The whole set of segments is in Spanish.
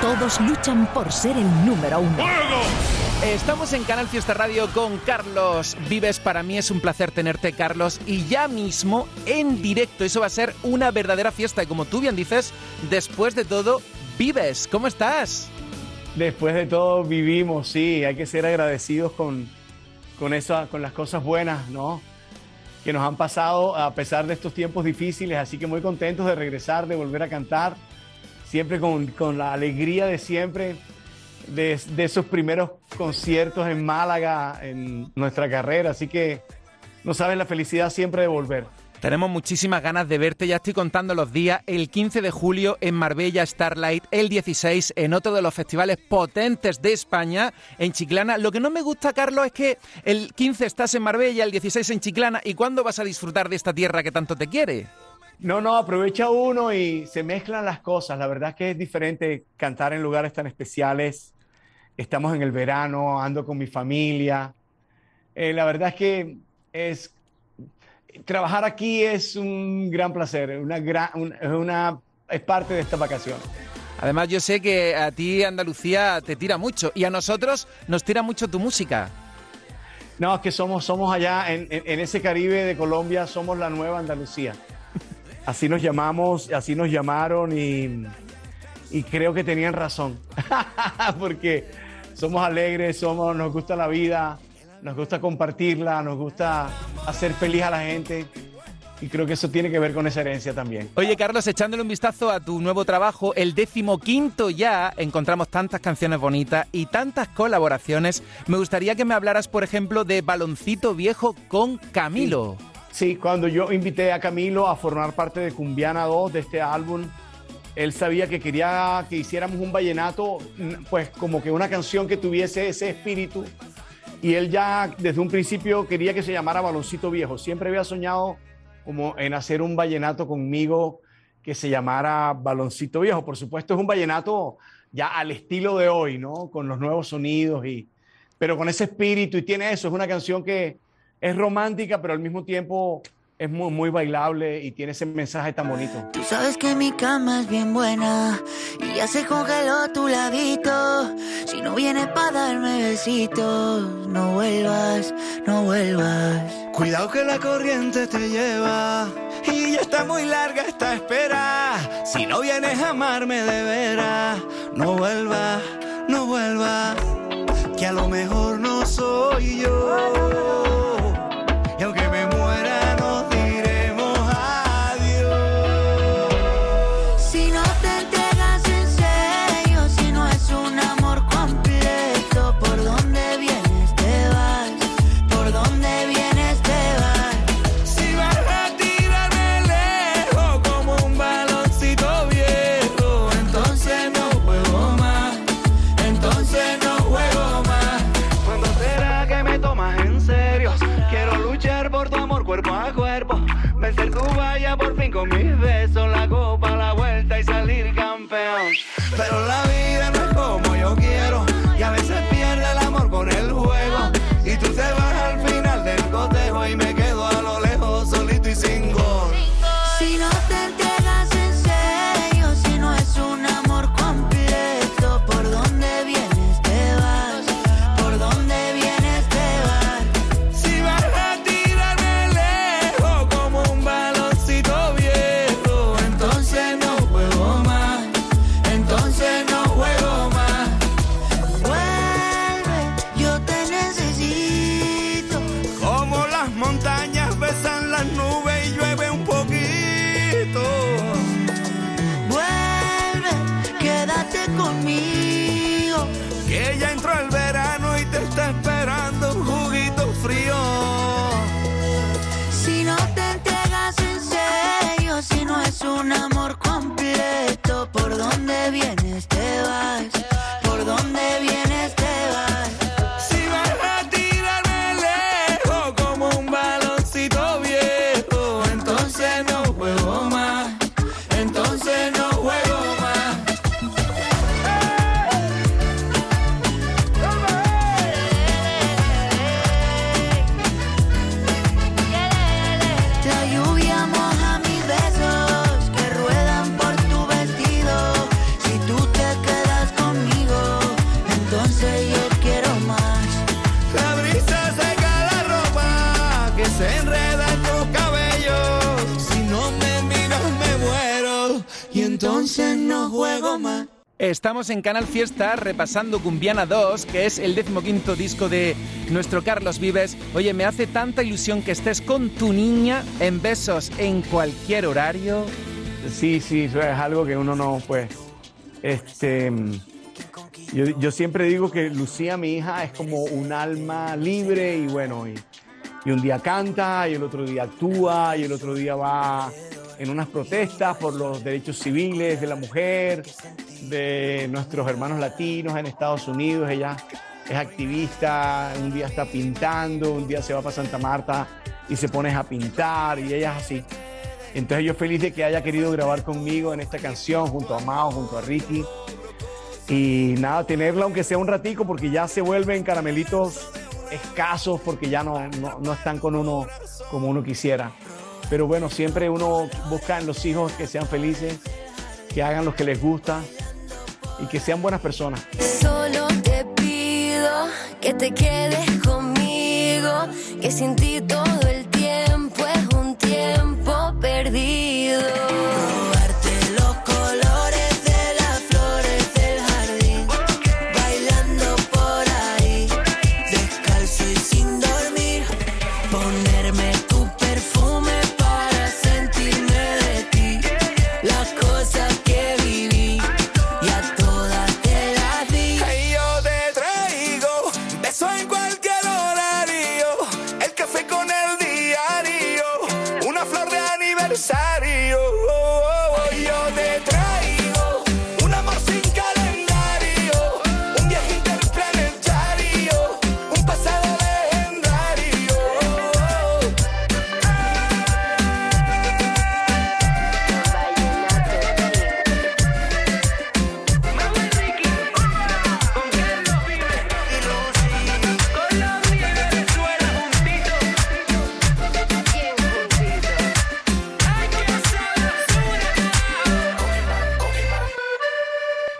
Todos luchan por ser el número uno. Estamos en Canal Fiesta Radio con Carlos Vives. Para mí es un placer tenerte, Carlos. Y ya mismo, en directo, eso va a ser una verdadera fiesta. Y como tú bien dices, después de todo, vives. ¿Cómo estás? Después de todo, vivimos, sí. Hay que ser agradecidos con, con, eso, con las cosas buenas, ¿no? Que nos han pasado a pesar de estos tiempos difíciles. Así que muy contentos de regresar, de volver a cantar. Siempre con, con la alegría de siempre de, esos primeros conciertos en Málaga en nuestra carrera. Así que no sabes la felicidad siempre de volver. Tenemos muchísimas ganas de verte, ya estoy contando los días. El 15 de julio en Marbella Starlight, el 16 en otro de los festivales potentes de España, en Chiclana. Lo que no me gusta, Carlos, es que el 15 estás en Marbella, el 16 en Chiclana. ¿Y cuándo vas a disfrutar de esta tierra que tanto te quiere? No, no, aprovecha uno y se mezclan las cosas. La verdad es que es diferente cantar en lugares tan especiales estamos en el verano, ando con mi familia. Eh, la verdad es que es, trabajar aquí es un gran placer, una, una, es parte de esta vacación. Además, yo sé que a ti Andalucía te tira mucho y a nosotros nos tira mucho tu música. No, es que somos, somos allá en, en ese Caribe de Colombia, somos la nueva Andalucía. Así nos llamamos, así nos llamaron y, y creo que tenían razón. Porque somos alegres, somos, nos gusta la vida, nos gusta compartirla, nos gusta hacer feliz a la gente. Y creo que eso tiene que ver con esa herencia también. Oye, Carlos, echándole un vistazo a tu nuevo trabajo, el décimo quinto ya, encontramos tantas canciones bonitas y tantas colaboraciones. Me gustaría que me hablaras, por ejemplo, de Baloncito Viejo con Camilo. Sí, sí cuando yo invité a Camilo a formar parte de Cumbiana 2 de este álbum, él sabía que quería que hiciéramos un vallenato, pues como que una canción que tuviese ese espíritu. Y él ya desde un principio quería que se llamara Baloncito Viejo. Siempre había soñado como en hacer un vallenato conmigo que se llamara Baloncito Viejo. Por supuesto es un vallenato ya al estilo de hoy, ¿no? Con los nuevos sonidos y pero con ese espíritu y tiene eso, es una canción que es romántica, pero al mismo tiempo es muy, muy bailable y tiene ese mensaje tan bonito. Tú sabes que mi cama es bien buena y ya se congeló tu ladito. Si no vienes para darme besitos, no vuelvas, no vuelvas. Cuidado que la corriente te lleva y ya está muy larga esta espera. Si no vienes a amarme de veras, no vuelvas, no vuelvas. Que a lo mejor no soy yo. En Canal Fiesta repasando Cumbiana 2, que es el decimoquinto disco de nuestro Carlos Vives. Oye, me hace tanta ilusión que estés con tu niña en besos en cualquier horario. Sí, sí, es algo que uno no, pues, este, yo, siempre digo que Lucía, mi hija, es como un alma libre y bueno, y un día canta y el otro día actúa y el otro día va en unas protestas por los derechos civiles de la mujer, de nuestros hermanos latinos en Estados Unidos. Ella es activista, un día está pintando, un día se va para Santa Marta y se pone a pintar y ella es así. Entonces yo feliz de que haya querido grabar conmigo en esta canción junto a Mao, junto a Ricky. Y nada, tenerla aunque sea un ratico porque ya se vuelven caramelitos escasos porque ya no, no, no están con uno como uno quisiera. Pero bueno, siempre uno busca en los hijos que sean felices, que hagan lo que les gusta y que sean buenas personas. Solo te pido que te quedes conmigo, que sin ti todo el tiempo es un tiempo perdido.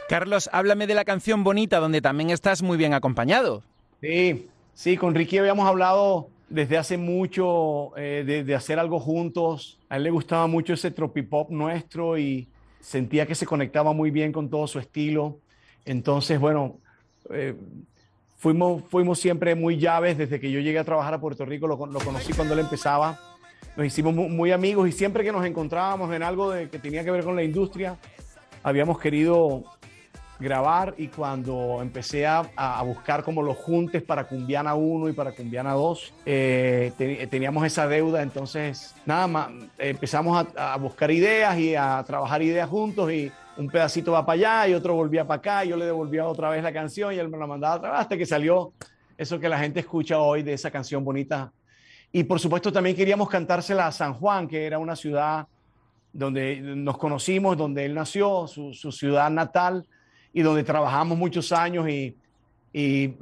Carlos, háblame de la canción Bonita, donde también estás muy bien acompañado. Sí, sí, con Ricky habíamos hablado desde hace mucho eh, de, hacer algo juntos. A él le gustaba mucho ese tropipop nuestro y sentía que se conectaba muy bien con todo su estilo. Entonces, bueno, eh, fuimos, fuimos siempre muy llaves desde que yo llegué a trabajar a Puerto Rico, lo, con- lo conocí cuando él empezaba. Nos hicimos mu- muy, amigos y siempre que nos encontrábamos en algo de, que tenía que ver con la industria, habíamos querido grabar y cuando empecé a, a buscar como los juntes para Cumbiana 1 y para Cumbiana 2, eh, te- teníamos esa deuda, entonces nada más, empezamos a, a buscar ideas y a trabajar ideas juntos y un pedacito va para allá y otro volvía para acá, y yo le devolvía otra vez la canción y él me la mandaba otra vez hasta que salió eso que la gente escucha hoy de esa canción bonita. Y por supuesto también queríamos cantársela a San Juan, que era una ciudad donde nos conocimos, donde él nació, su, su ciudad natal y donde trabajamos muchos años y, y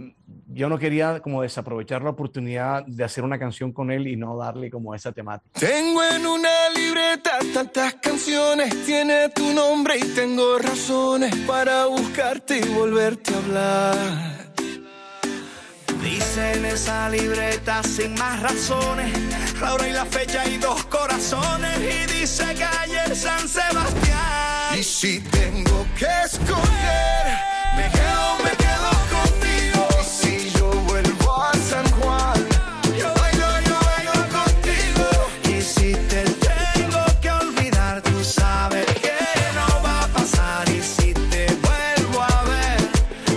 yo no quería como desaprovechar la oportunidad de hacer una canción con él y no darle como esa temática. Tengo en una libreta tantas canciones, tiene tu nombre y tengo razones para buscarte y volverte a hablar. Dice en esa libreta sin más razones, la hora y la fecha y dos corazones y dice calle San Sebastián. Y si tengo que escoger, me quedo, me quedo contigo. Si yo vuelvo a San Juan, yo bailo, yo bailo contigo. Y si te tengo que olvidar, tú sabes que no va a pasar. Y si te vuelvo a ver,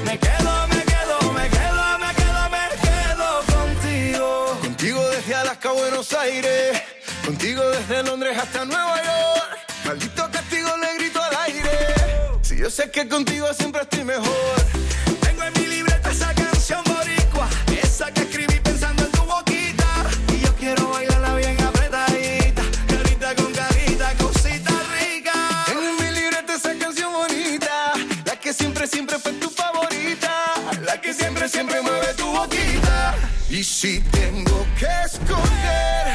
me quedo, me quedo, me quedo, me quedo, me quedo contigo. Contigo desde Alaska a Buenos Aires, contigo desde Londres hasta Nueva York. Yo sé que contigo siempre estoy mejor. Tengo en mi libreta esa canción boricua, esa que escribí pensando en tu boquita. Y yo quiero bailarla bien apretadita, carita con carita, cosita rica. Tengo en mi libreta esa canción bonita, la que siempre, siempre fue tu favorita, la que siempre, siempre mueve tu boquita. Y si tengo que escoger,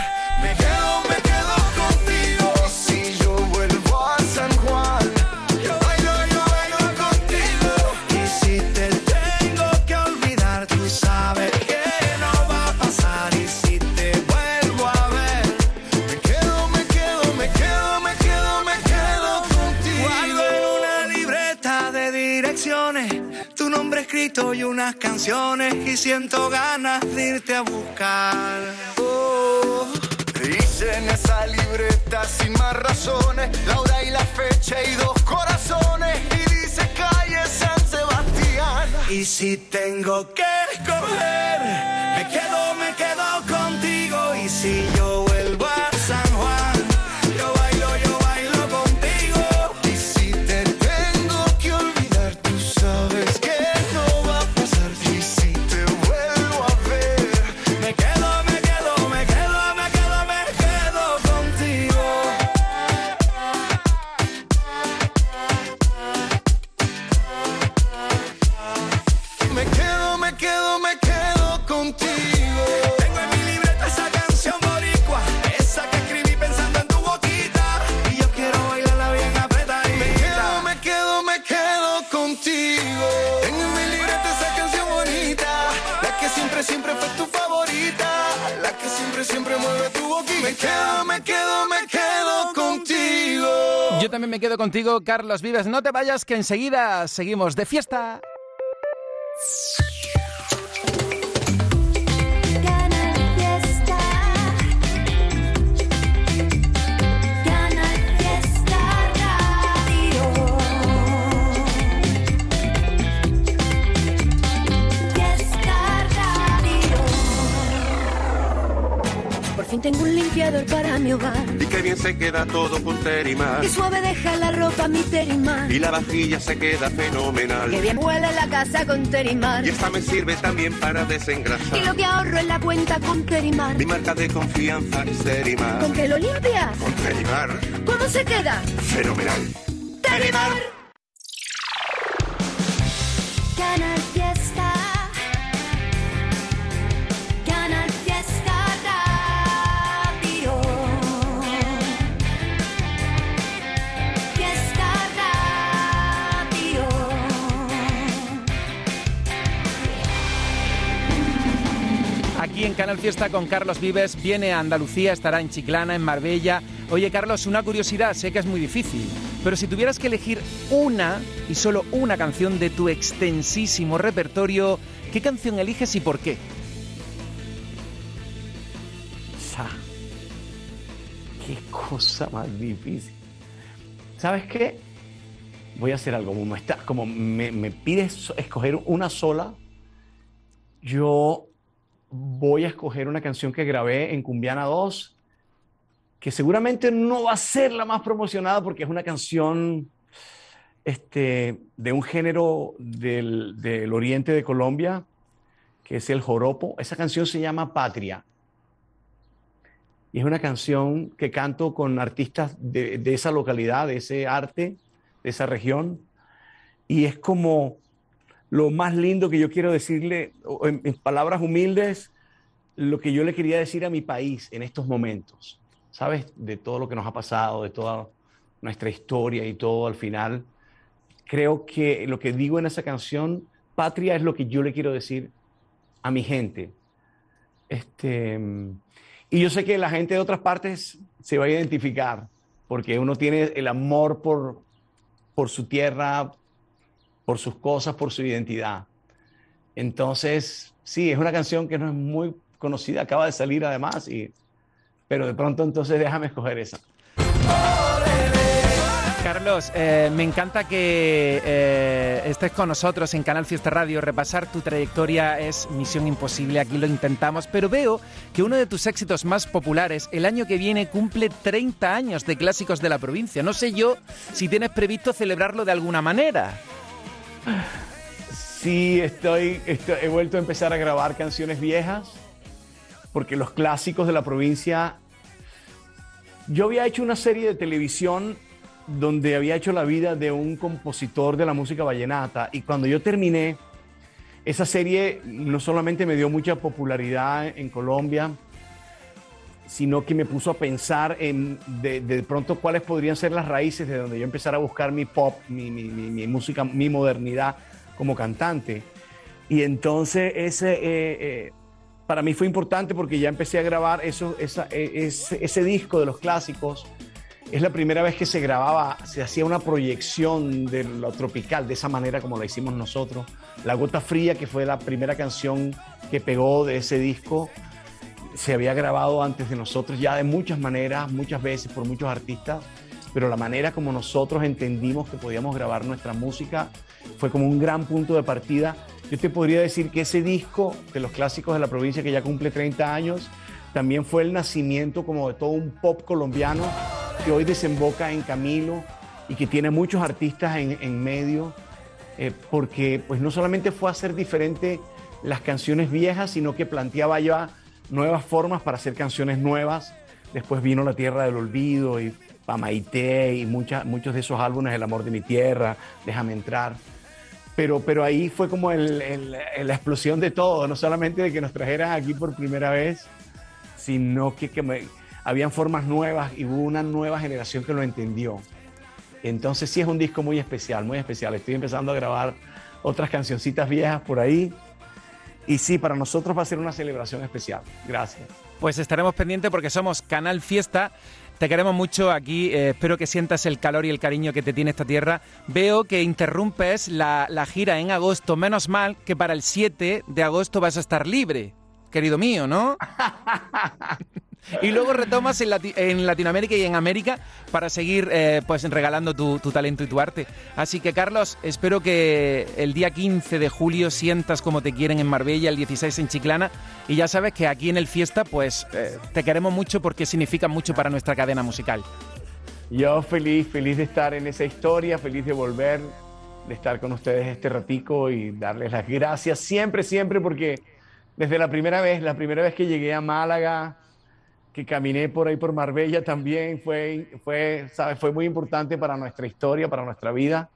y unas canciones y siento ganas de irte a buscar. Oh. Hice en esa libreta sin más razones la hora y la fecha y dos corazones y dice calle San Sebastián. Y si tengo que escoger, me quedo, me quedo contigo. Y si Me quedo, me quedo, me quedo contigo. Yo también me quedo contigo, Carlos Vives. No te vayas, que enseguida seguimos de fiesta. Fin tengo un limpiador para mi hogar. Y qué bien se queda todo con Terimar. Que suave deja la ropa mi terimar. Y la vajilla se queda fenomenal. Que bien huele la casa con terimar. Y esta me sirve también para Y lo desengrasar. que ahorro en la cuenta con terimar. Mi marca de confianza es Terimar. ¿Con qué lo limpias? Con Terimar, ¿Cómo se queda? fenomenal. Terimar. Canal Fiesta. Canal Fiesta con Carlos Vives. Viene a Andalucía, estará en Chiclana, en Marbella. Oye, Carlos, una curiosidad, sé que es muy difícil, pero si tuvieras que elegir una y solo una canción de tu extensísimo repertorio, ¿qué canción eliges y por qué? Sa. Qué cosa más difícil. ¿Sabes qué? Voy a hacer algo. Como está, como me, me pides escoger una sola, yo voy a escoger una canción que grabé en Cumbiana 2, que seguramente no va a ser la más promocionada porque es una canción este, de un género del, del oriente de Colombia, que es el joropo. Esa canción se llama Patria. Y es una canción que canto con artistas de, de esa localidad, de ese arte, de esa región. Y es como lo más lindo que yo quiero decirle, en, en palabras humildes, lo que yo le quería decir a mi país en estos momentos. ¿Sabes? De todo lo que nos ha pasado, de toda nuestra historia y todo al final. Creo que lo que digo en esa canción, patria, es lo que yo le quiero decir a mi gente. Este, y yo sé que la gente de otras partes se va a identificar, porque uno tiene el amor por, por su tierra, por sus cosas, por su identidad. Entonces, sí, es una canción que no es muy conocida, acaba de salir además, y, pero de pronto entonces déjame escoger esa. Carlos, eh, me encanta que eh, estés con nosotros en Canal Fiesta Radio. Repasar tu trayectoria es misión imposible, aquí lo intentamos, pero veo que uno de tus éxitos más populares el año que viene cumple 30 años de clásicos de la provincia. No sé yo si tienes previsto celebrarlo de alguna manera. Sí, estoy, he vuelto a empezar a grabar canciones viejas, porque los clásicos de la provincia... Yo había hecho una serie de televisión donde había hecho la vida de un compositor de la música vallenata y cuando yo terminé, esa serie no solamente me dio mucha popularidad en Colombia, sino que me puso a pensar en de, de pronto cuáles podrían ser las raíces de donde yo empezara a buscar mi pop, mi, mi- mi- música, mi modernidad como cantante. Y entonces ese, eh, eh, para mí fue importante porque ya empecé a grabar eso, esa- eh, ese, ese disco de los clásicos Es la primera vez que se grababa, se hacía una proyección de lo tropical, de esa manera como la hicimos nosotros. La Gota Fría, que fue la primera canción que pegó de ese disco, se había grabado antes de nosotros ya de muchas maneras, muchas veces por muchos artistas, pero la manera como nosotros entendimos que podíamos grabar nuestra música fue como un gran punto de partida. Yo te podría decir que ese disco de los clásicos de la provincia que ya cumple 30 años, también fue el nacimiento como de todo un pop colombiano que hoy desemboca en Camilo y que tiene muchos artistas en, en medio, eh, porque pues no solamente fue hacer diferente las canciones viejas, sino que planteaba ya nuevas formas para hacer canciones nuevas. Después vino La Tierra del Olvido y Pamaité y mucha- muchos de esos álbumes, El Amor de mi Tierra, Déjame Entrar. Pero, pero ahí fue como la explosión de todo, no solamente de que nos trajeran aquí por primera vez, sino que, que me- habían formas nuevas y hubo una nueva generación que lo entendió. Entonces sí es un disco muy especial, muy especial. Estoy empezando a grabar otras cancioncitas viejas por ahí. Y sí, para nosotros va a ser una celebración especial. Gracias. Pues estaremos pendientes porque somos Canal Fiesta. Te queremos mucho aquí. eh, espero que sientas el calor y el cariño que te tiene esta tierra. Veo que interrumpes la, la gira en agosto. Menos mal que para el 7 de agosto vas a estar libre, querido mío, ¿no? y luego retomas en, Lati- en Latinoamérica y en América para seguir eh, pues regalando tu, tu talento y tu arte. Así que Carlos, espero que el día 15 de julio sientas como te quieren en Marbella, el 16 en Chiclana y ya sabes que aquí en el Fiesta pues eh, te queremos mucho porque significa mucho para nuestra cadena musical. Yo feliz, feliz de estar en esa historia, feliz de volver, de estar con ustedes este ratico y darles las gracias siempre, siempre, porque desde la primera vez, la primera vez que llegué a Málaga, que caminé por ahí por Marbella también, fue, fue, ¿sabes? fue muy importante para nuestra historia, para nuestra vida.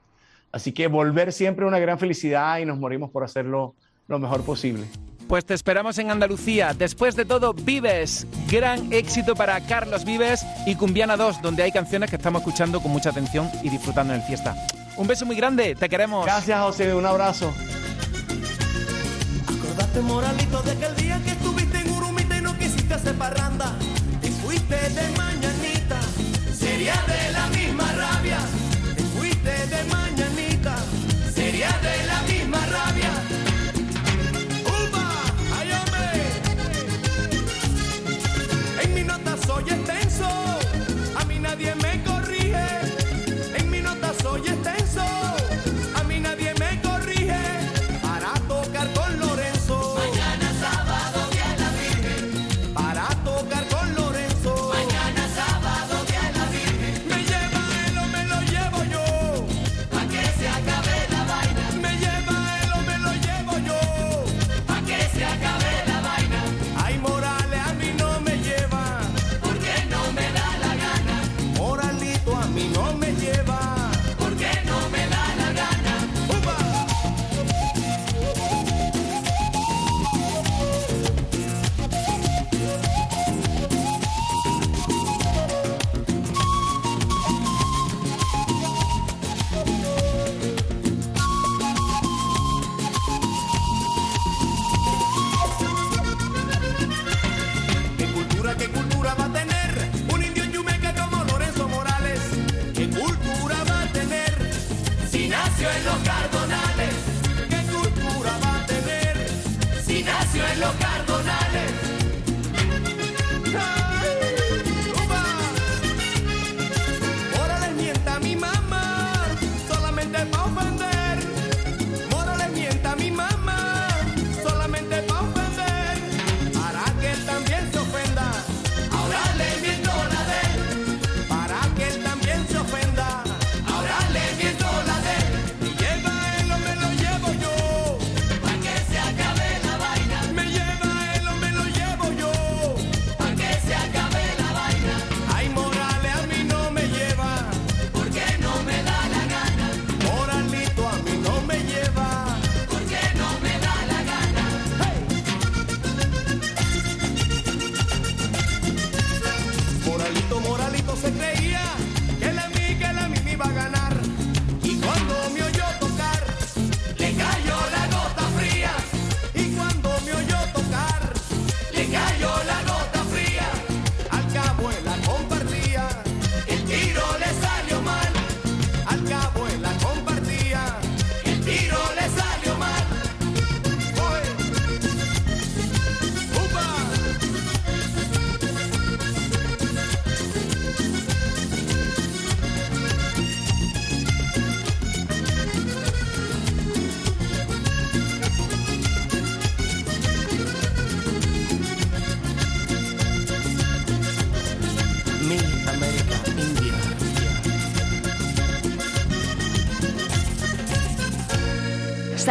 Así que volver siempre es una gran felicidad y nos morimos por hacerlo lo mejor posible. Pues te esperamos en Andalucía. Después de todo, Vives. Gran éxito para Carlos Vives y Cumbiana 2, donde hay canciones que estamos escuchando con mucha atención y disfrutando en el fiesta. Un beso muy grande, te queremos. Gracias, José, un abrazo. Acordate, moralito, de aquel día que Urumita y quisiste hacer parranda. Te fuiste de mañanita, sería de la misma rabia. Te fuiste de mañanita, sería de la misma rabia. ¡Upa! ¡Ay! En mi nota soy extenso,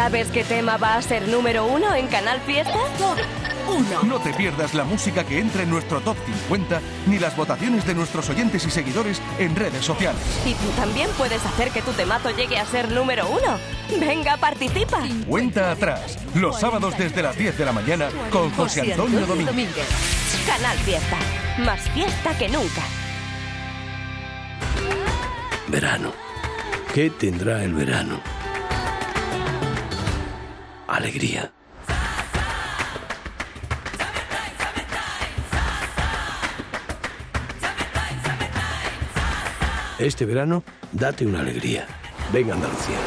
¿Sabes qué tema va a ser número uno en Canal Fiesta? No te pierdas la música que entra en nuestro top 50 ni las votaciones de nuestros oyentes y seguidores en redes sociales. Y tú también puedes hacer que tu temazo llegue a ser número uno. Venga, participa. Cuenta atrás, los sábados desde las 10 de la mañana con José Antonio Domínguez. Canal Fiesta. Más fiesta que nunca. Verano. ¿Qué tendrá el verano? Alegría. Este verano, date una alegría. Venga Andalucía.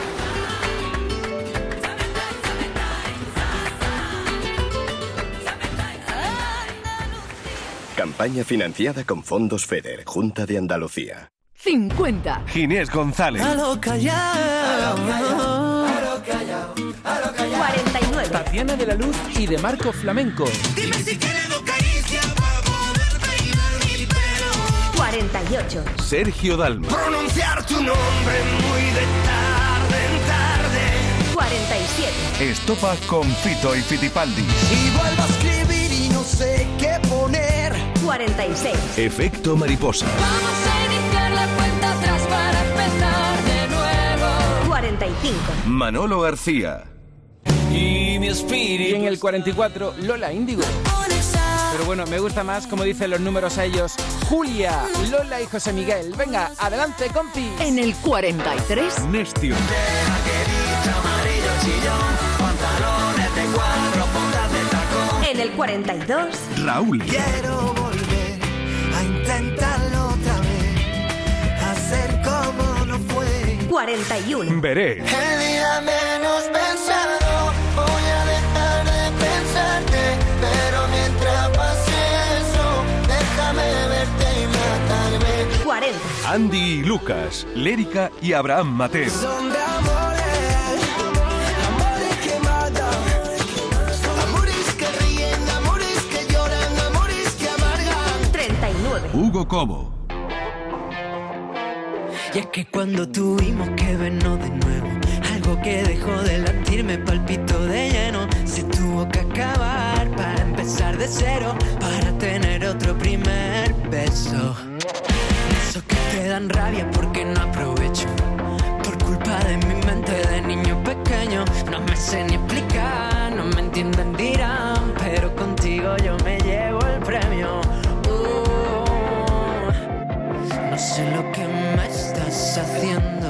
Campaña financiada con fondos FEDER, Junta de Andalucía. 50. Ginés González. callao. 49. Tatiana de la Luz y de Marco Flamenco. Dime si caricias para poder peinar mi pelo. 48. Sergio Dalma. Pronunciar tu nombre muy de tarde en tarde. 47. Estopa con Fito y Fitipaldi. Y vuelvo a escribir y no sé qué poner. 46. Efecto mariposa. Vamos a iniciar la cuenta atrás para empezar. 45. Manolo García. Y mi Y espíritu. en el 44, Lola Índigo. Pero bueno, me gusta más, como dicen los números a ellos, Julia, Lola y José Miguel. Venga, adelante, compi. En el 43. Nestio. En el 42. Raúl. Quiero 41. Veré. El día menos pensado, voy a dejar de pensarte. Pero mientras pase eso, déjame verte y matarme. 40. Andy y Lucas. Lérica y Abraham Mateo. Son de amores, amores que matan. Amores que ríen, amores que lloran, amores que amargan. 39. Hugo Cobo. Y es que cuando tuvimos que vernos de nuevo, algo que dejó de latir me palpitó de lleno. Se tuvo que acabar para empezar de cero, para tener otro primer beso. Esos que te dan rabia porque no aprovecho. Por culpa de mi mente de niño pequeño, no me sé ni explicar, no me entienden dirán, pero contigo yo me llevo el premio. Uh. No sé lo que me estás haciendo.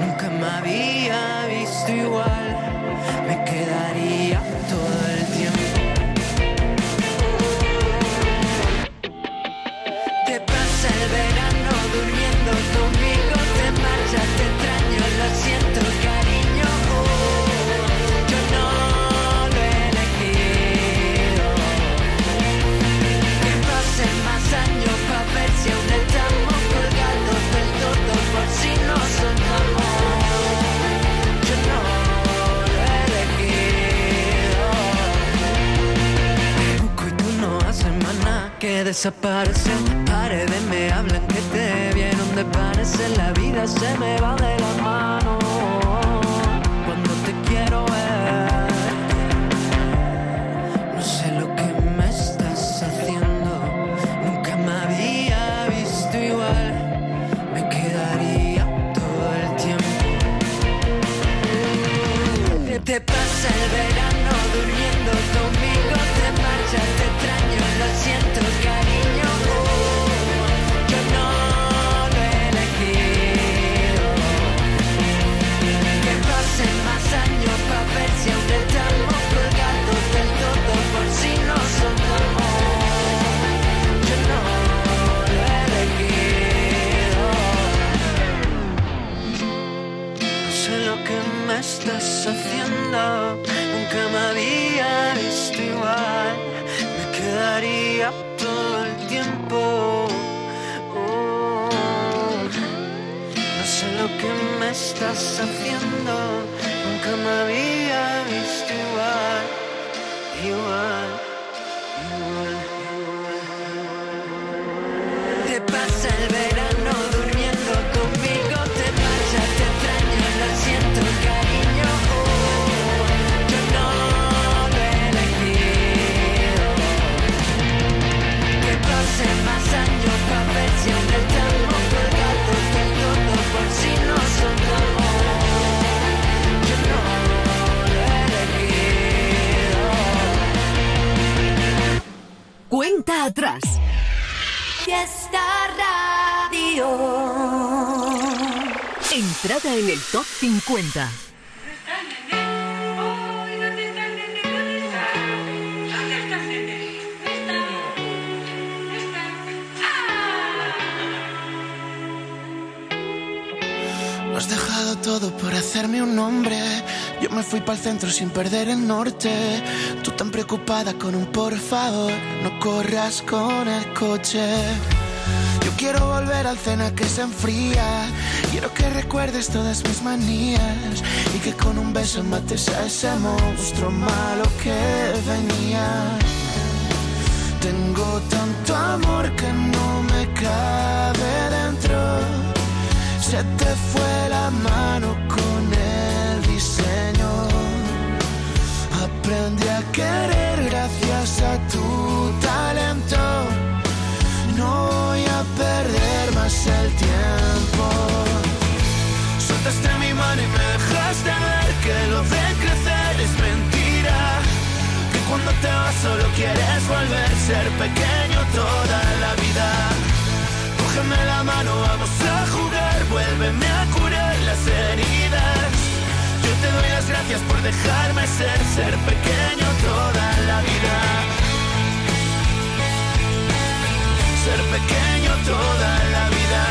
Nunca me había desaparecer. Paredes me hablan que te vieron de parecer. La vida se me va de la mano estás haciendo. Nunca me había visto igual. Me quedaría todo el tiempo. Oh. No sé lo que me estás haciendo. Nunca me había atrás. Fiesta Radio. Entrada en el top 50. Lo has dejado todo por hacerme un nombre. Yo me fui para el centro sin perder el norte. Tú tan preocupada con un por favor, no corras con el coche. Yo quiero volver al cena que se enfría. Quiero que recuerdes todas mis manías y que con un beso mates a ese monstruo malo que venía. Tengo tanto amor que no me cabe dentro. Se te fue la mano con el diseño. Aprendí a querer gracias a tu talento. No voy a perder más el tiempo. Soltaste mi mano y me dejaste ver que lo de crecer es mentira. Que cuando te vas solo quieres volver a ser pequeño toda la vida. Cógeme la mano, vamos a jugar, vuélveme a curar las heridas. Te doy las gracias por dejarme ser, ser pequeño toda la vida. Ser pequeño toda la vida.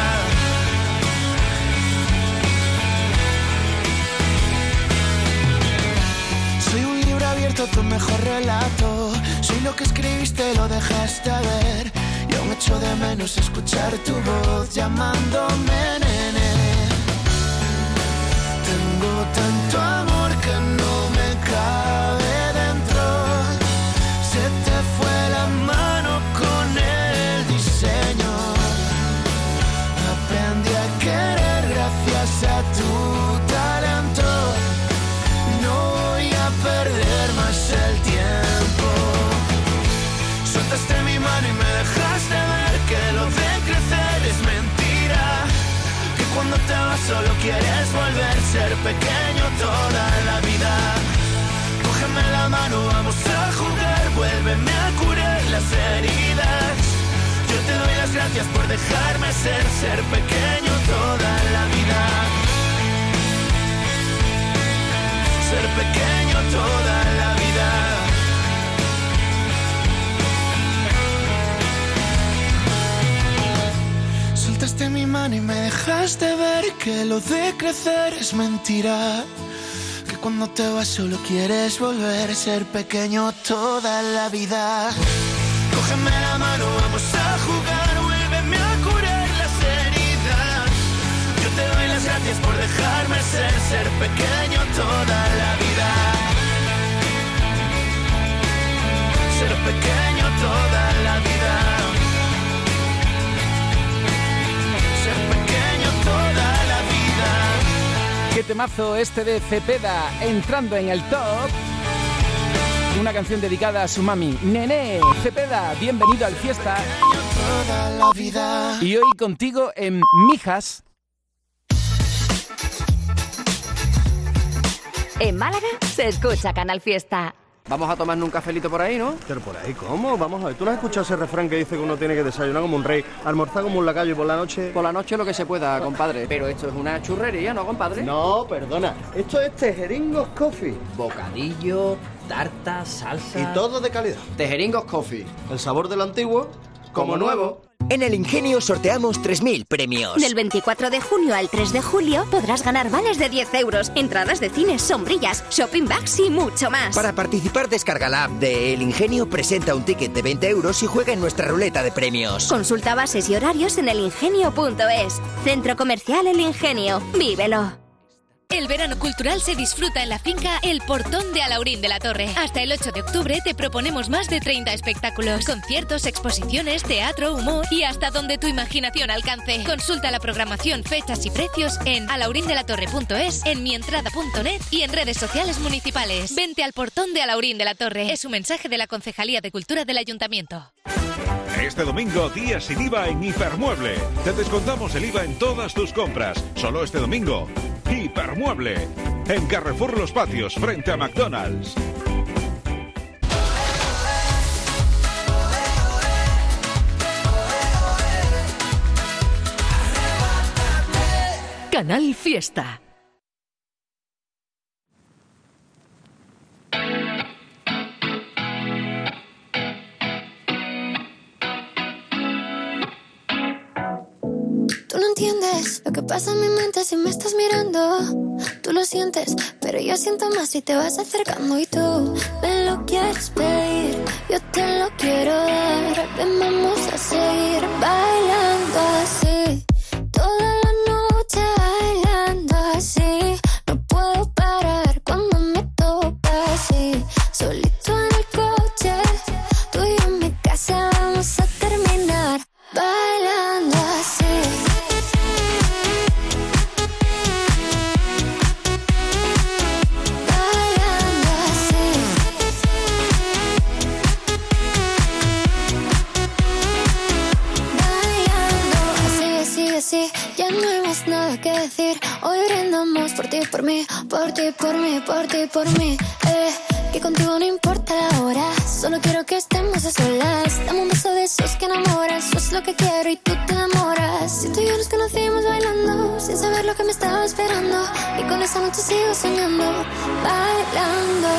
Soy un libro abierto, tu mejor relato. Soy lo que escribiste, lo dejaste ver. Y aún echo de menos escuchar tu voz llamándome quieres volver a ser pequeño toda la vida. Cógeme la mano, vamos a jugar, vuélveme a curar las heridas. Yo te doy las gracias por dejarme ser, ser pequeño toda la vida. Ser pequeño toda la vida. Soltaste mi mano y me dejaste ver que lo de crecer es mentira. Que cuando te vas solo quieres volver a ser pequeño toda la vida. Cógeme la mano, vamos a jugar, vuélveme a curar las heridas. Yo te doy las gracias por dejarme ser, ser pequeño toda la vida. Ser pequeño toda la vida. Qué temazo este de Cepeda entrando en el top. Una canción dedicada a su mami. Nene, Cepeda, bienvenido al fiesta. Y hoy contigo en Mijas. En Málaga se escucha Canal Fiesta. Vamos a tomarnos un cafelito por ahí, ¿no? Pero por ahí, ¿cómo? Vamos a ver, ¿tú no has escuchado ese refrán que dice que uno tiene que desayunar como un rey, almorzar como un lacayo y por la noche...? Por la noche lo que se pueda, compadre. Pero esto es una churrería, ¿no, compadre? No, perdona. Esto es Tejeringos Coffee. Bocadillo, tarta, salsa... Y todo de calidad. Tejeringos Coffee. El sabor del antiguo, como nuevo. En el Ingenio sorteamos 3.000 premios. Del 24 de junio al 3 de julio podrás ganar vales de 10 euros, entradas de cines, sombrillas, shopping bags y mucho más. Para participar, descarga la app de El Ingenio, presenta un ticket de 20 euros y juega en nuestra ruleta de premios. Consulta bases y horarios en elingenio.es. Centro Comercial El Ingenio. Vívelo. El verano cultural se disfruta en la finca El Portón de Alaurín de la Torre. Hasta el 8 de octubre te proponemos más de 30 espectáculos, conciertos, exposiciones, teatro, humor y hasta donde tu imaginación alcance. Consulta la programación, fechas y precios en alaurindelatorre.es, en mientrada.net y en redes sociales municipales. Vente al Portón de Alaurín de la Torre. Es un mensaje de la Concejalía de Cultura del Ayuntamiento. Este domingo, día sin IVA en Hipermueble. Te descontamos el IVA en todas tus compras. Solo este domingo. Hipermueble. En Carrefour Los Patios, frente a McDonald's. Canal Fiesta. Tú no entiendes lo que pasa en mi mente si me estás mirando. Tú lo sientes, pero yo siento más si te vas acercando y tú me lo quieres pedir. Yo te lo quiero dar. Vamos a seguir bailando así. Por mí. Eh, que contigo no importa la hora. Solo quiero que estemos a solas. Dame un beso de esos que enamoran. Eso es lo que quiero y tú te enamoras. Si tú y yo nos conocimos bailando, sin saber lo que me estaba esperando. Y con esa noche sigo soñando, bailando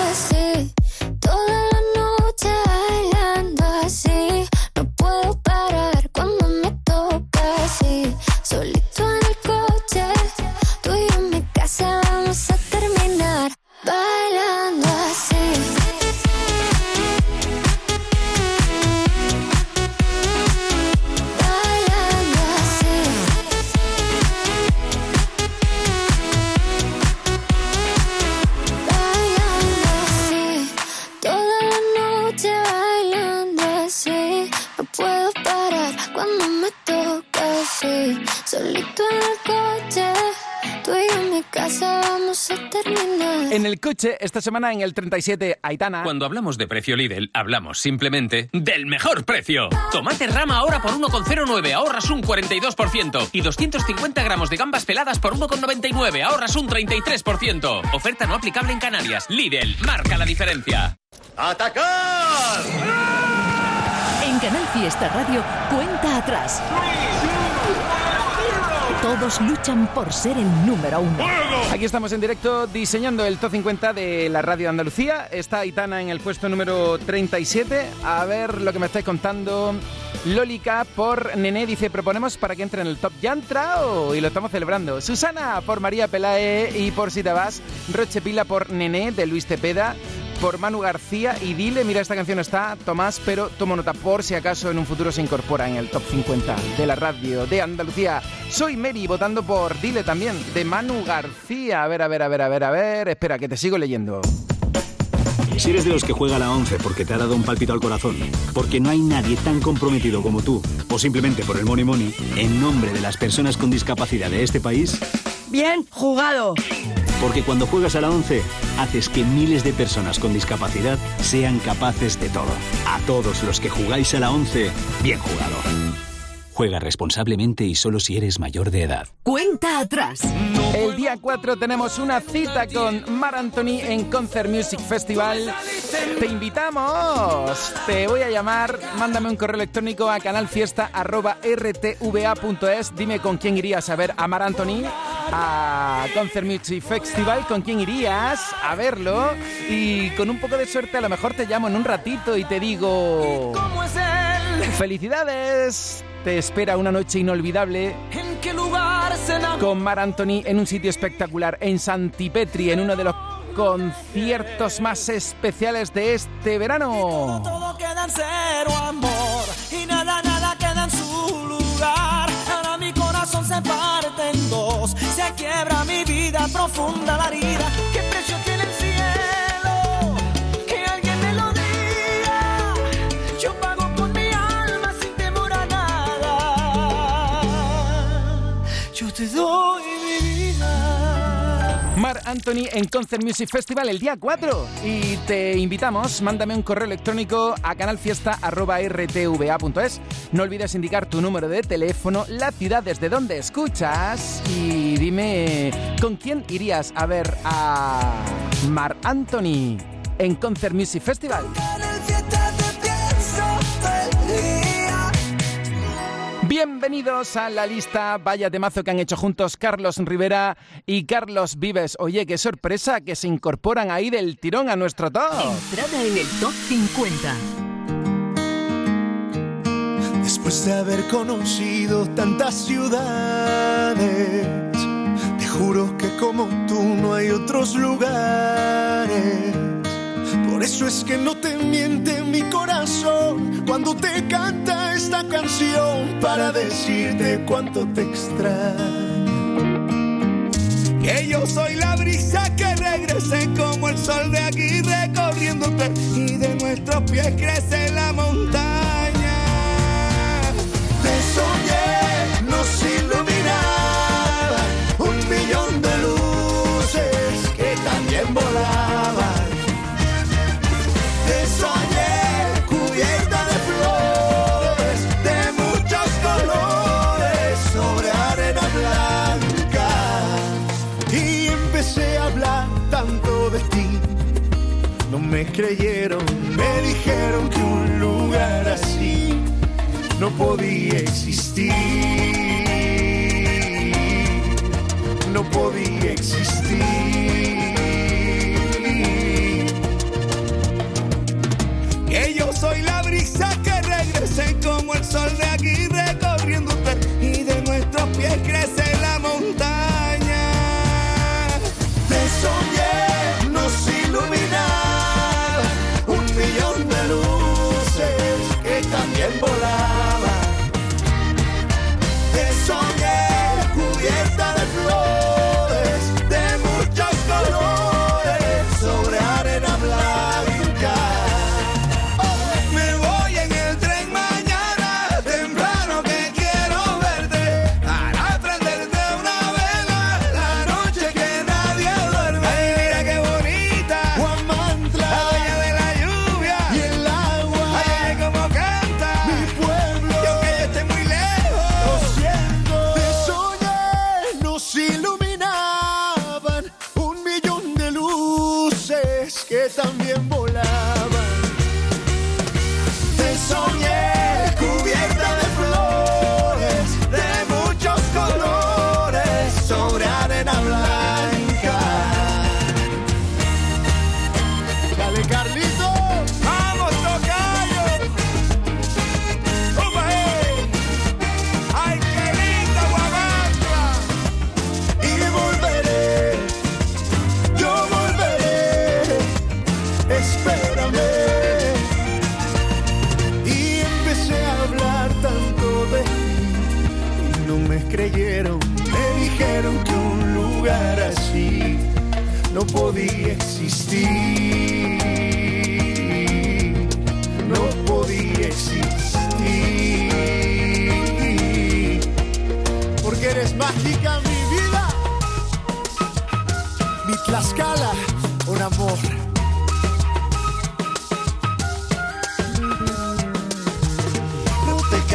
esta semana en el 37, Aitana. Cuando hablamos de precio Lidl, hablamos simplemente del mejor precio. Tomate rama ahora por 1,09, ahorras un 42%. Y 250 gramos de gambas peladas por 1,99, ahorras un 33%. Oferta no aplicable en Canarias. Lidl, marca la diferencia. ¡Atacar! En Canal Fiesta Radio, cuenta atrás. Todos luchan por ser el número uno. Aquí estamos en directo diseñando el top 50 de la radio Andalucía. Está Aitana en el puesto número 37. A ver lo que me estáis contando. Lólica por Nené dice, proponemos para que entre en el top. ¿Ya entrado? Y lo estamos celebrando. Susana por María Pelae y por Si te vas. Roche Pila por Nené de Luis Tepeda. Por Manu García y dile, mira, esta canción está, Tomás, pero tomo nota por si acaso en un futuro se incorpora en el top 50 de la radio de Andalucía. Soy Mary votando por Dile también, de Manu García. A ver, a ver, a ver, a ver, a ver. Espera, que te sigo leyendo. Si eres de los que juega a la 11 porque te ha dado un palpito al corazón, porque no hay nadie tan comprometido como tú, o simplemente por el money money, en nombre de las personas con discapacidad de este país, Bien jugado. Porque cuando juegas a la 11, haces que miles de personas con discapacidad sean capaces de todo. A todos los que jugáis a la 11, bien jugado. Juega responsablemente y solo si eres mayor de edad. Cuenta atrás. El día 4 tenemos una cita con Mar Anthony en Concert Music Festival. Te invitamos. Te voy a llamar. Mándame un correo electrónico a canalfiesta.rtva.es. Dime con quién irías a ver a Mar Anthony a Concert Music Festival. ¿Con quién irías a verlo? Y con un poco de suerte a lo mejor te llamo en un ratito y te digo... ¡Felicidades! Te espera una noche inolvidable ¿En qué lugar con Mar Anthony en un sitio espectacular, en Santipetri, en uno de los conciertos más especiales de este verano. Todo queda en cero amor y nada, nada queda en su lugar. Ahora mi corazón se parte en dos, se quiebra mi vida profunda la herida. ¿Qué Anthony en Concert Music Festival el día 4 y te invitamos, mándame un correo electrónico a canalfiesta.rtva.es no olvides indicar tu número de teléfono, la ciudad desde donde escuchas. Y dime con quién irías a ver a Mar Anthony en Concert Music Festival. Bienvenidos a la lista Vaya temazo que han hecho juntos Carlos Rivera y Carlos Vives. Oye, qué sorpresa que se incorporan ahí del tirón a nuestro top. Entrada en el top 50. Después de haber conocido tantas ciudades, te juro que como tú no hay otros lugares. Por eso es que no te miente mi corazón cuando te canta esta canción para decirte cuánto te extraño. Que yo soy la brisa que regrese como el sol de aquí recorriéndote y de nuestros pies crece la montaña. Te soñé, creyeron, me dijeron que un lugar así no podía existir. No podía existir. Me creyeron, me dijeron que un lugar así no podía existir, no podía existir, porque eres mágica mi vida, mi Tlaxcala,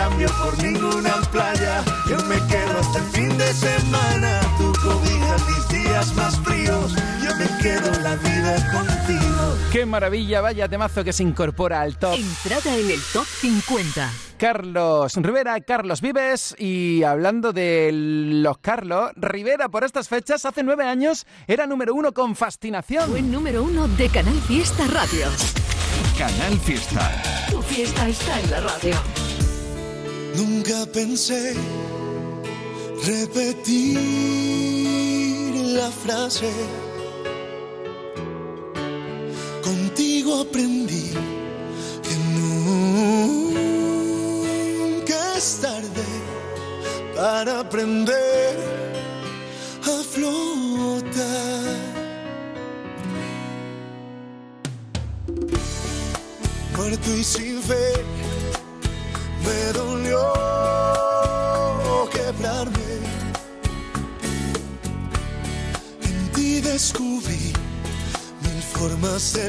cambio por ninguna playa. Yo me quedo hasta el fin de semana. Tu cobija mis días más fríos. Yo me quedo la vida contigo. Qué maravilla, vaya temazo que se incorpora al top. Entrada en el top 50. Carlos Rivera, Carlos Vives y hablando de los Carlos, Rivera por estas fechas, hace nueve años, era número uno con fascinación. Fue número uno de Canal Fiesta Radio. Canal Fiesta. Tu fiesta está en la radio. Nunca pensé repetir la frase. Contigo aprendí que nunca es tarde para aprender a flotar. Muerto y sin fe me dolió quebrarme. En ti descubrí mil formas de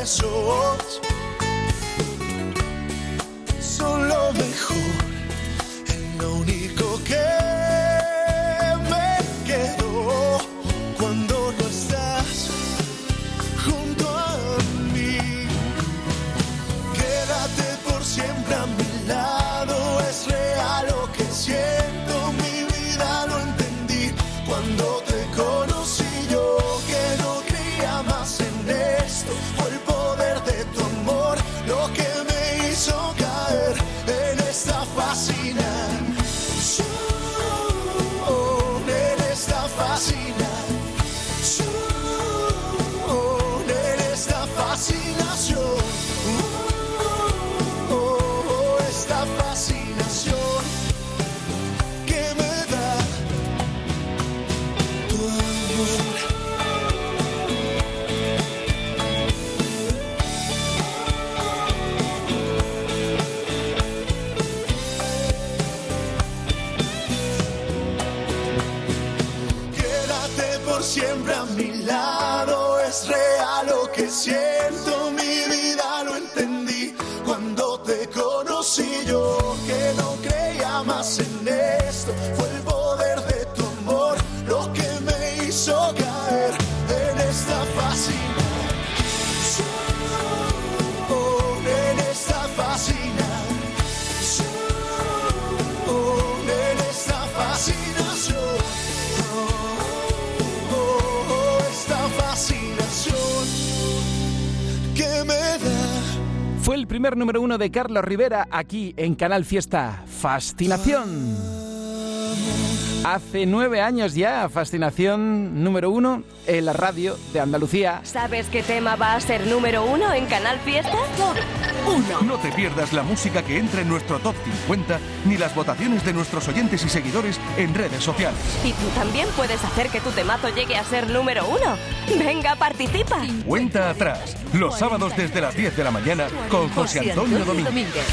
besos. Siempre a mi lado, es real lo que siento, el primer número uno de Carlos Rivera aquí en Canal Fiesta. Fascinación. Hace nueve años ya, Fascinación número uno en la radio de Andalucía. ¿Sabes qué tema va a ser número uno en Canal Fiesta? No te pierdas la música que entra en nuestro top 50 ni las votaciones de nuestros oyentes y seguidores en redes sociales. Y tú también puedes hacer que tu temazo llegue a ser número uno. Venga, participa. Cuenta atrás, los sábados desde las 10 de la mañana con José Antonio Domínguez.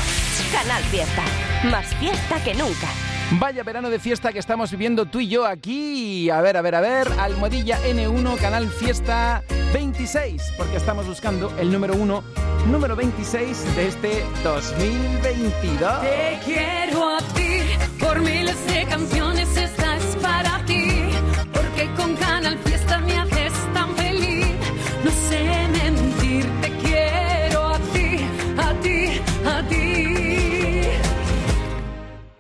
Canal Fiesta. Más fiesta que nunca. Vaya verano de fiesta que estamos viviendo tú y yo aquí. A ver, a ver, a ver. Almohadilla N1, Canal Fiesta 26. Porque estamos buscando el número 1, número 26 de este 2022. Te quiero a ti, por miles de canciones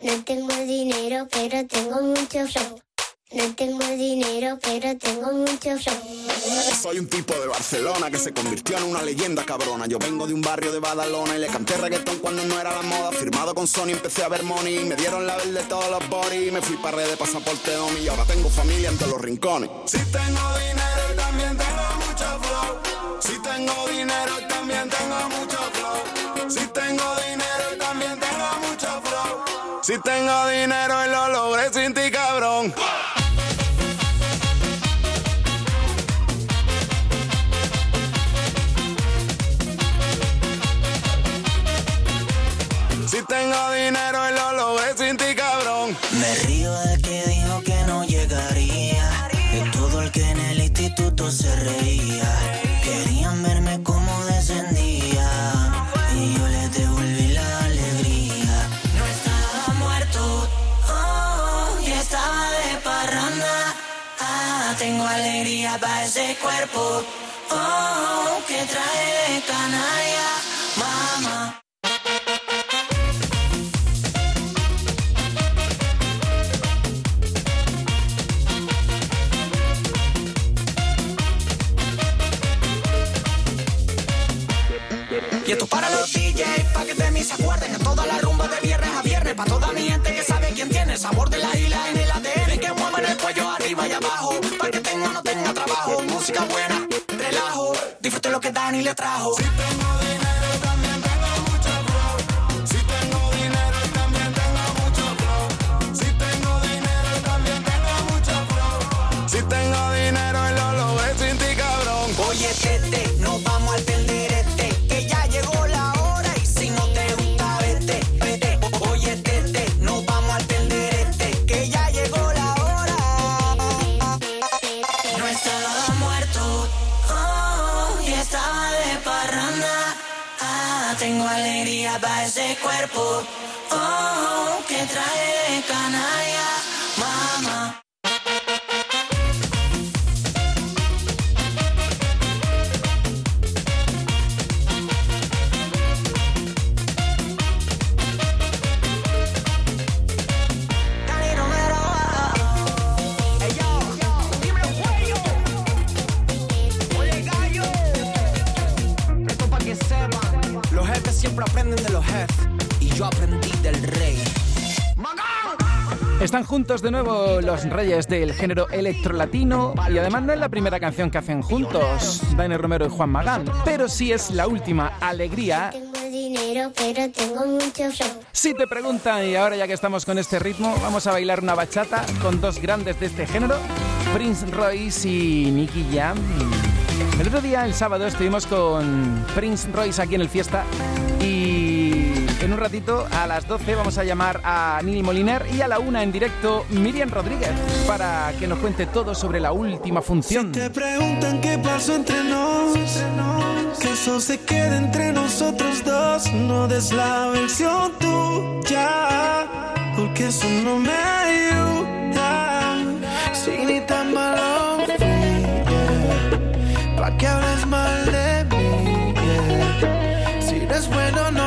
No tengo dinero, pero tengo mucho flow. No tengo dinero, pero tengo mucho flow. Soy un tipo de Barcelona que se convirtió en una leyenda cabrona. Yo vengo de un barrio de Badalona y le canté reggaetón cuando no era la moda. Firmado con Sony empecé a ver money. Me dieron la verde todos los body. Me fui para de pasaporte Domi y ahora tengo familia en todos los rincones. Si tengo dinero y también tengo mucho flow. Si tengo dinero y también tengo mucho flow. Si tengo dinero y lo logré sin ti, cabrón. Si tengo dinero y lo logré sin ti, cabrón. Me río de que dijo que no llegaría. De todo el que en el instituto se reía. Alegría para ese cuerpo. Oh, que trae de canalla. Mamá. Y esto para los DJs, pa' que de mí se acuerden. En toda la rumba de viernes a viernes. Pa' toda mi gente que sabe quién tiene el sabor de la isla Relajo. Disfrute lo que Dani le trajo. Para ese cuerpo. Oh, que trae de canalla, mamá. Juntos de nuevo los reyes del género electrolatino y además no es la primera canción que hacen juntos, Dani Romero y Juan Magán, pero sí es la última, Alegría. Si te preguntan, y ahora ya que estamos con este ritmo, vamos a bailar una bachata con dos grandes de este género, Prince Royce y Nicky Jam. El otro día, el sábado, estuvimos con Prince Royce aquí en el Fiesta y en un ratito, a las 12, vamos a llamar a Nini Moliner y a la una en directo Miriam Rodríguez para que nos cuente todo sobre la última función. Te preguntan qué pasó entre nos, que eso se quede entre nosotros dos. No des la versión tuya, porque eso no me ayuda. Si ni tan malo yeah, que hables mal de mí. yeah. Si no es bueno, no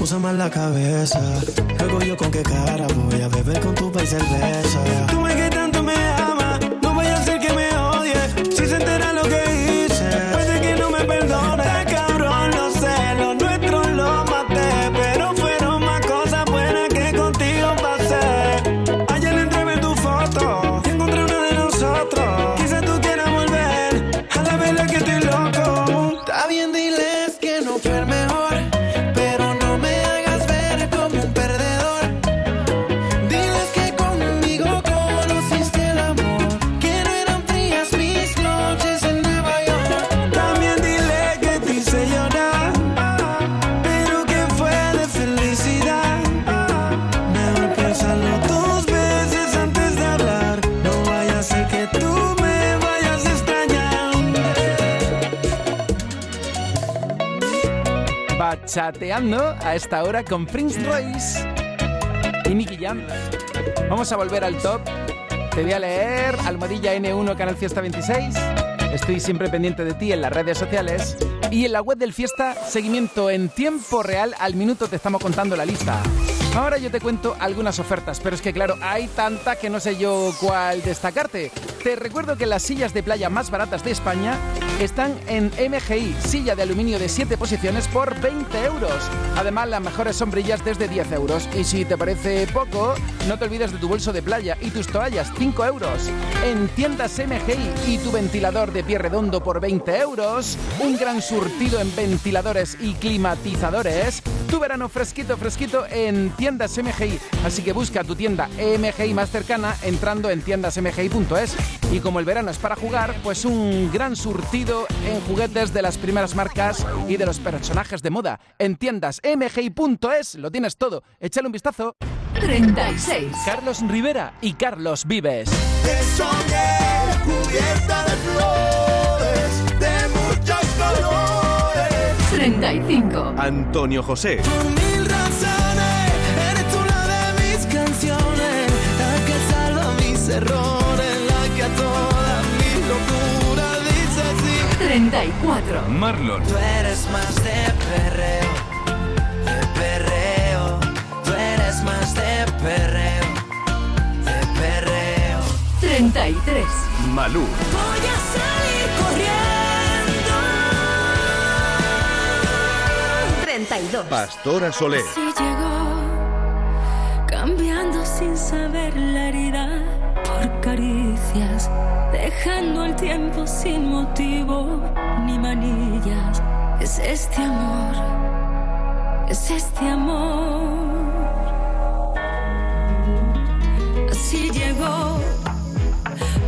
usa más la cabeza. Luego yo con qué cara voy a beber con tu país cerveza. Tú me que tanto me Bachateando a esta hora con Prince Royce y Nicky Jam. Vamos a volver al top. Te voy a leer Almohadilla N1 Canal Fiesta 26. Estoy siempre pendiente de ti en las redes sociales. Y en la web del Fiesta, seguimiento en tiempo real. Al minuto te estamos contando la lista. Ahora yo te cuento algunas ofertas, pero es que claro, hay tanta que no sé yo cuál destacarte. Te recuerdo que las sillas de playa más baratas de España están en MGI, silla de aluminio de 7 posiciones por 20 euros. Además, las mejores sombrillas desde 10 euros. Y si te parece poco, no te olvides de tu bolso de playa y tus toallas, 5 euros. En tiendas MGI y tu ventilador de pie redondo por 20 euros. Un gran surtido en ventiladores y climatizadores. Tu verano fresquito, fresquito en tiendas MGI. Así que busca tu tienda MGI más cercana entrando en tiendasmgi.es. Y como el verano es para jugar, pues un gran surtido en juguetes de las primeras marcas y de los personajes de moda. En tiendas mgi.es lo tienes todo. Échale un vistazo. 36. Carlos Rivera y Carlos Vives. Te soñé cubierta de flores, de muchos colores. 35. Antonio José. Por mil razones, eres una de mis canciones, la que salva mis errores, 34. Marlon. Tú eres más de perreo, de perreo. Tú eres más de perreo, de perreo. 33. Malú. Voy a salir corriendo. 32. Pastora Soler. Si llegó, cambiando sin saber la herida por caricias, dejando el tiempo sin motivo ni manillas. Es este amor, es este amor. Así llegó,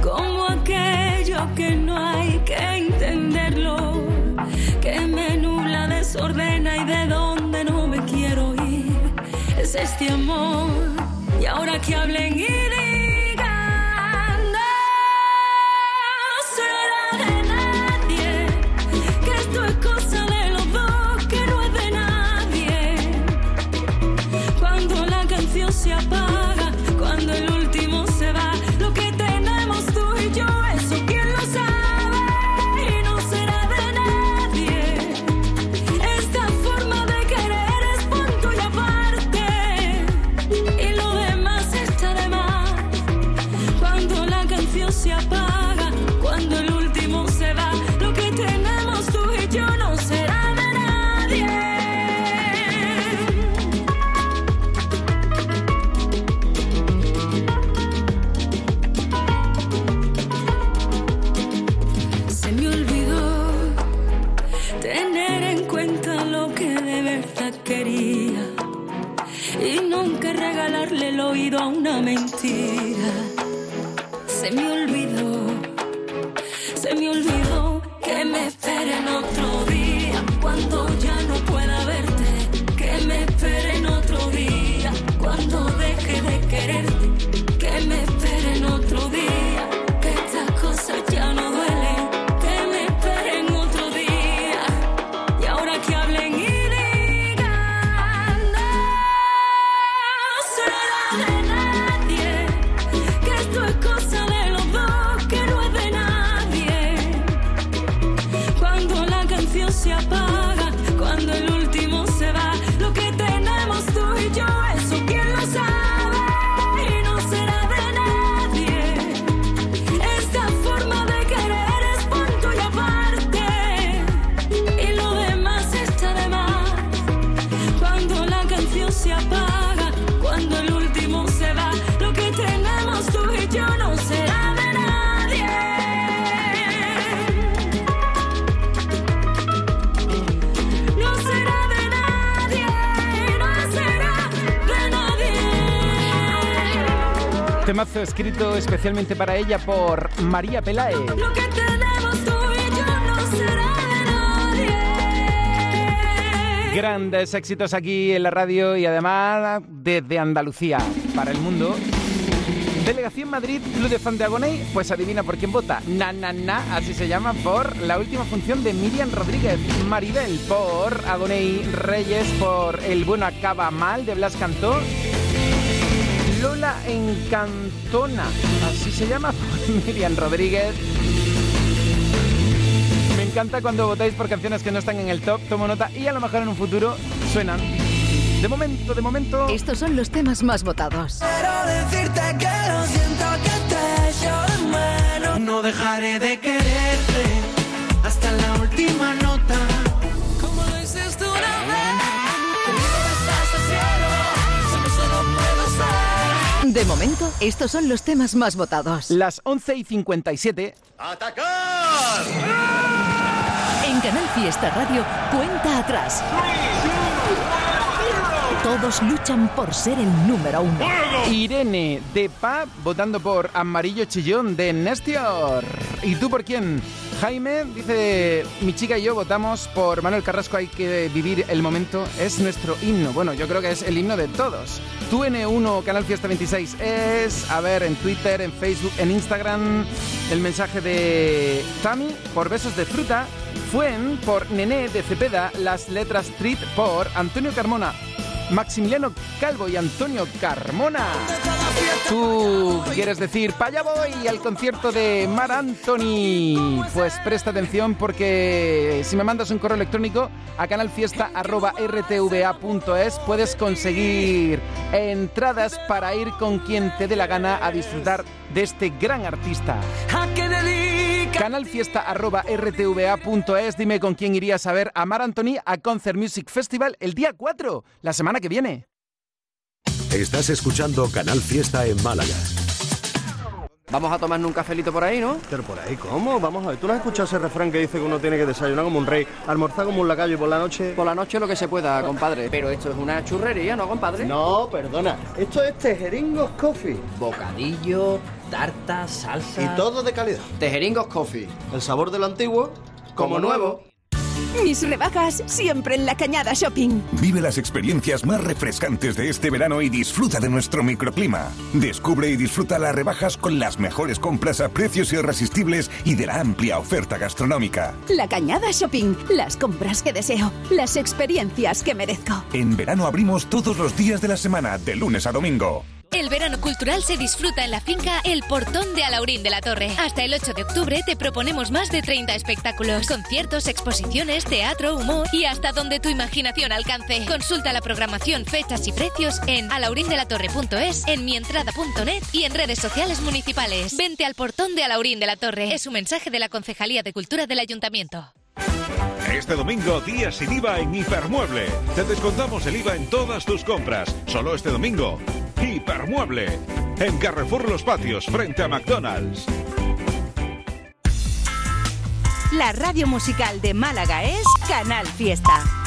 como aquello que no hay que entenderlo, que me nubla, desordena y de donde no me quiero ir. Es este amor, y ahora que hablen y digan, Temazo escrito especialmente para ella por María Pelae. Lo que tenemos tú y yo no será de nadie. Grandes éxitos aquí en la radio y además desde Andalucía para el mundo. Delegación Madrid, Club de Fan de Agoney, pues adivina por quién vota. Na, na, na, así se llama, por la última función de Miriam Rodríguez. Maribel por Agoney Reyes, por El bueno acaba mal de Blas Cantó. Lola Encantona, así se llama, Miriam Rodríguez. Me encanta cuando votáis por canciones que no están en el top, tomo nota y a lo mejor en un futuro suenan. De momento, de momento. Estos son los temas más votados. Quiero decirte que lo siento que te echo de menos. No dejaré de quererte hasta De momento, estos son los temas más votados. Las 11 y 57. ¡Atacar! En Canal Fiesta Radio, cuenta atrás. Todos luchan por ser el número uno. Irene de Pa votando por Amarillo Chillón de Nestior. ¿Y tú por quién? Jaime dice, mi chica y yo votamos por Manuel Carrasco, hay que vivir el momento, es nuestro himno. Bueno, yo creo que es el himno de todos. Tu N1, Canal Fiesta 26, es, a ver, en Twitter, en Facebook, en Instagram, el mensaje de Tami por Besos de Fruta, Fuen por Nené de Cepeda, las letras Street por Antonio Carmona, Maximiliano Calvo y Antonio Carmona. Tú quieres decir, para allá voy al concierto de Mar Anthony. Pues presta atención porque si me mandas un correo electrónico a canalfiesta.rtva.es puedes conseguir entradas para ir con quien te dé la gana a disfrutar de este gran artista. Canalfiesta.rtva.es Dime con quién irías a ver a Mar Anthony a Concert Music Festival el día 4, la semana que viene. Estás escuchando Canal Fiesta en Málaga. Vamos a tomarnos un cafelito por ahí, ¿no? Pero por ahí, ¿cómo? Vamos a ver, ¿tú no has escuchado ese refrán que dice que uno tiene que desayunar como un rey, almorzar como un lacayo y por la noche...? Por la noche lo que se pueda, compadre. Pero esto es una churrería, ¿no, compadre? No, perdona. Esto es Tejeringos Coffee. Bocadillo, tarta, salsa... Y todo de calidad. Tejeringos Coffee. El sabor del antiguo, como nuevo. Mis rebajas siempre en la Cañada Shopping. Vive las experiencias más refrescantes de este verano y disfruta de nuestro microclima. Descubre y disfruta las rebajas con las mejores compras a precios irresistibles y de la amplia oferta gastronómica. La Cañada Shopping. Las compras que deseo. Las experiencias que merezco. En verano abrimos todos los días de la semana, de lunes a domingo. El verano cultural se disfruta en la finca El Portón de Alaurín de la Torre. Hasta el 8 de octubre te proponemos más de 30 espectáculos, conciertos, exposiciones, teatro, humor y hasta donde tu imaginación alcance. Consulta la programación, fechas y precios en alaurindelatorre.es, en mientrada.net y en redes sociales municipales. Vente al Portón de Alaurín de la Torre. Es un mensaje de la Concejalía de Cultura del Ayuntamiento. Este domingo, día sin IVA en Hipermueble. Te descontamos el IVA en todas tus compras. Solo este domingo. Hipermueble. En Carrefour Los Patios, frente a McDonald's. La radio musical de Málaga es Canal Fiesta.